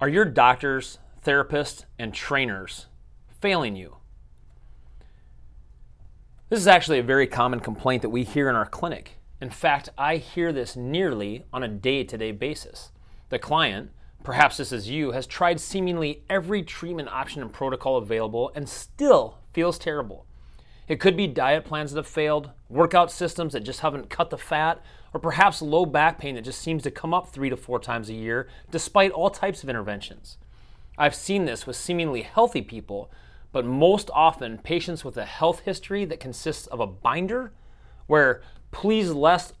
Are your doctors, therapists, and trainers failing you? This is actually a very common complaint that we hear in our clinic. In fact, I hear this nearly on a day to day basis. The client, perhaps this is you, has tried seemingly every treatment option and protocol available and still feels terrible. It could be diet plans that have failed, workout systems that just haven't cut the fat, or perhaps low back pain that just seems to come up three to four times a year despite all types of interventions. I've seen this with seemingly healthy people, but most often patients with a health history that consists of a binder where please list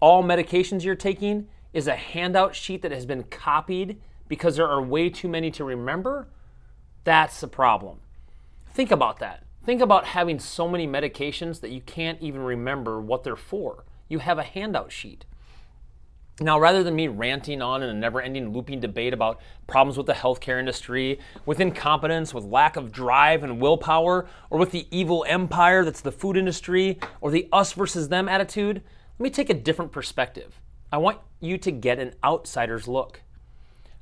all medications you're taking is a handout sheet that has been copied because there are way too many to remember. That's the problem. Think about that. Think about having so many medications that you can't even remember what they're for. You have a handout sheet. Now, rather than me ranting on in a never ending looping debate about problems with the healthcare industry, with incompetence, with lack of drive and willpower, or with the evil empire that's the food industry, or the us versus them attitude, let me take a different perspective. I want you to get an outsider's look.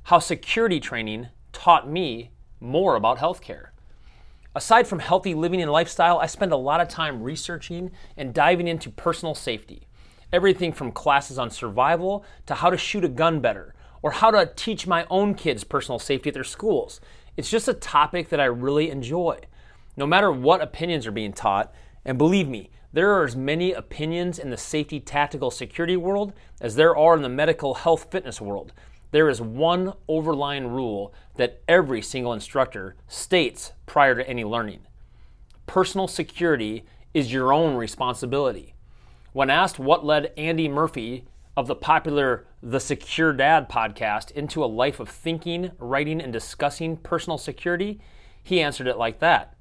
How security training taught me more about healthcare. Aside from healthy living and lifestyle, I spend a lot of time researching and diving into personal safety. Everything from classes on survival to how to shoot a gun better or how to teach my own kids personal safety at their schools. It's just a topic that I really enjoy. No matter what opinions are being taught, and believe me, there are as many opinions in the safety tactical security world as there are in the medical health fitness world. There is one overlying rule that every single instructor states prior to any learning personal security is your own responsibility. When asked what led Andy Murphy of the popular The Secure Dad podcast into a life of thinking, writing, and discussing personal security, he answered it like that.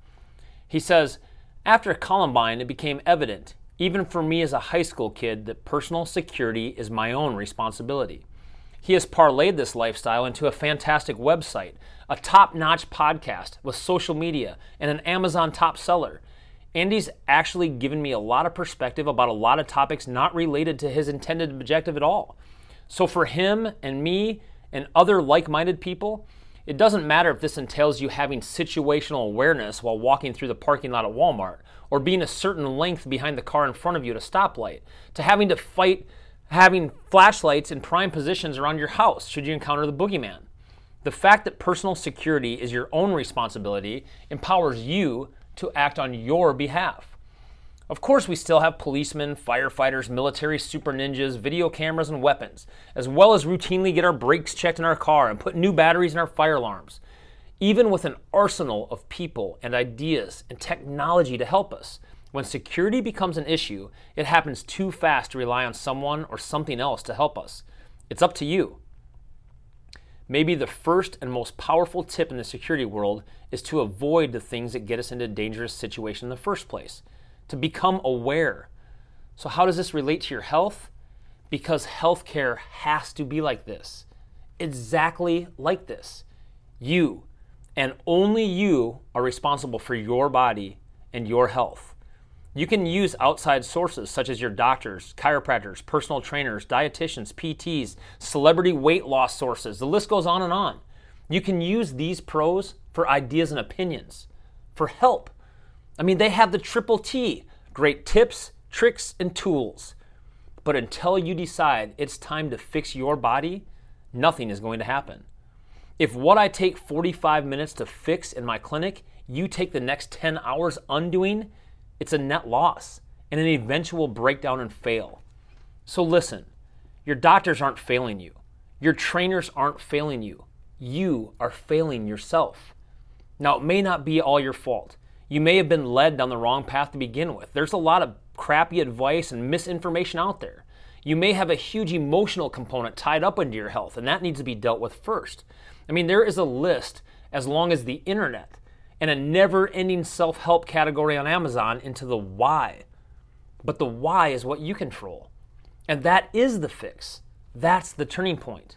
He says, After Columbine, it became evident, even for me as a high school kid, that personal security is my own responsibility. He has parlayed this lifestyle into a fantastic website, a top notch podcast with social media, and an Amazon top seller. Andy's actually given me a lot of perspective about a lot of topics not related to his intended objective at all. So, for him and me and other like minded people, it doesn't matter if this entails you having situational awareness while walking through the parking lot at Walmart, or being a certain length behind the car in front of you at a stoplight, to having to fight having flashlights in prime positions around your house should you encounter the boogeyman. The fact that personal security is your own responsibility empowers you to act on your behalf. Of course, we still have policemen, firefighters, military super ninjas, video cameras, and weapons, as well as routinely get our brakes checked in our car and put new batteries in our fire alarms. Even with an arsenal of people and ideas and technology to help us, when security becomes an issue, it happens too fast to rely on someone or something else to help us. It's up to you. Maybe the first and most powerful tip in the security world is to avoid the things that get us into a dangerous situation in the first place, to become aware. So, how does this relate to your health? Because healthcare has to be like this exactly like this. You, and only you, are responsible for your body and your health. You can use outside sources such as your doctors, chiropractors, personal trainers, dietitians, PTs, celebrity weight loss sources. The list goes on and on. You can use these pros for ideas and opinions, for help. I mean, they have the triple T great tips, tricks, and tools. But until you decide it's time to fix your body, nothing is going to happen. If what I take 45 minutes to fix in my clinic, you take the next 10 hours undoing, it's a net loss and an eventual breakdown and fail. So listen, your doctors aren't failing you. Your trainers aren't failing you. You are failing yourself. Now, it may not be all your fault. You may have been led down the wrong path to begin with. There's a lot of crappy advice and misinformation out there. You may have a huge emotional component tied up into your health, and that needs to be dealt with first. I mean, there is a list as long as the internet and a never ending self help category on Amazon into the why. But the why is what you control. And that is the fix. That's the turning point.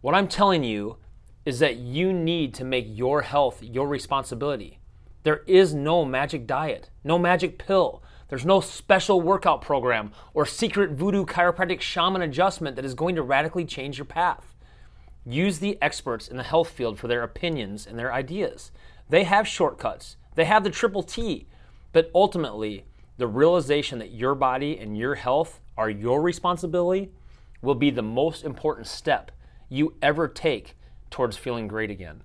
What I'm telling you is that you need to make your health your responsibility. There is no magic diet, no magic pill. There's no special workout program or secret voodoo chiropractic shaman adjustment that is going to radically change your path. Use the experts in the health field for their opinions and their ideas. They have shortcuts, they have the triple T, but ultimately, the realization that your body and your health are your responsibility will be the most important step you ever take towards feeling great again.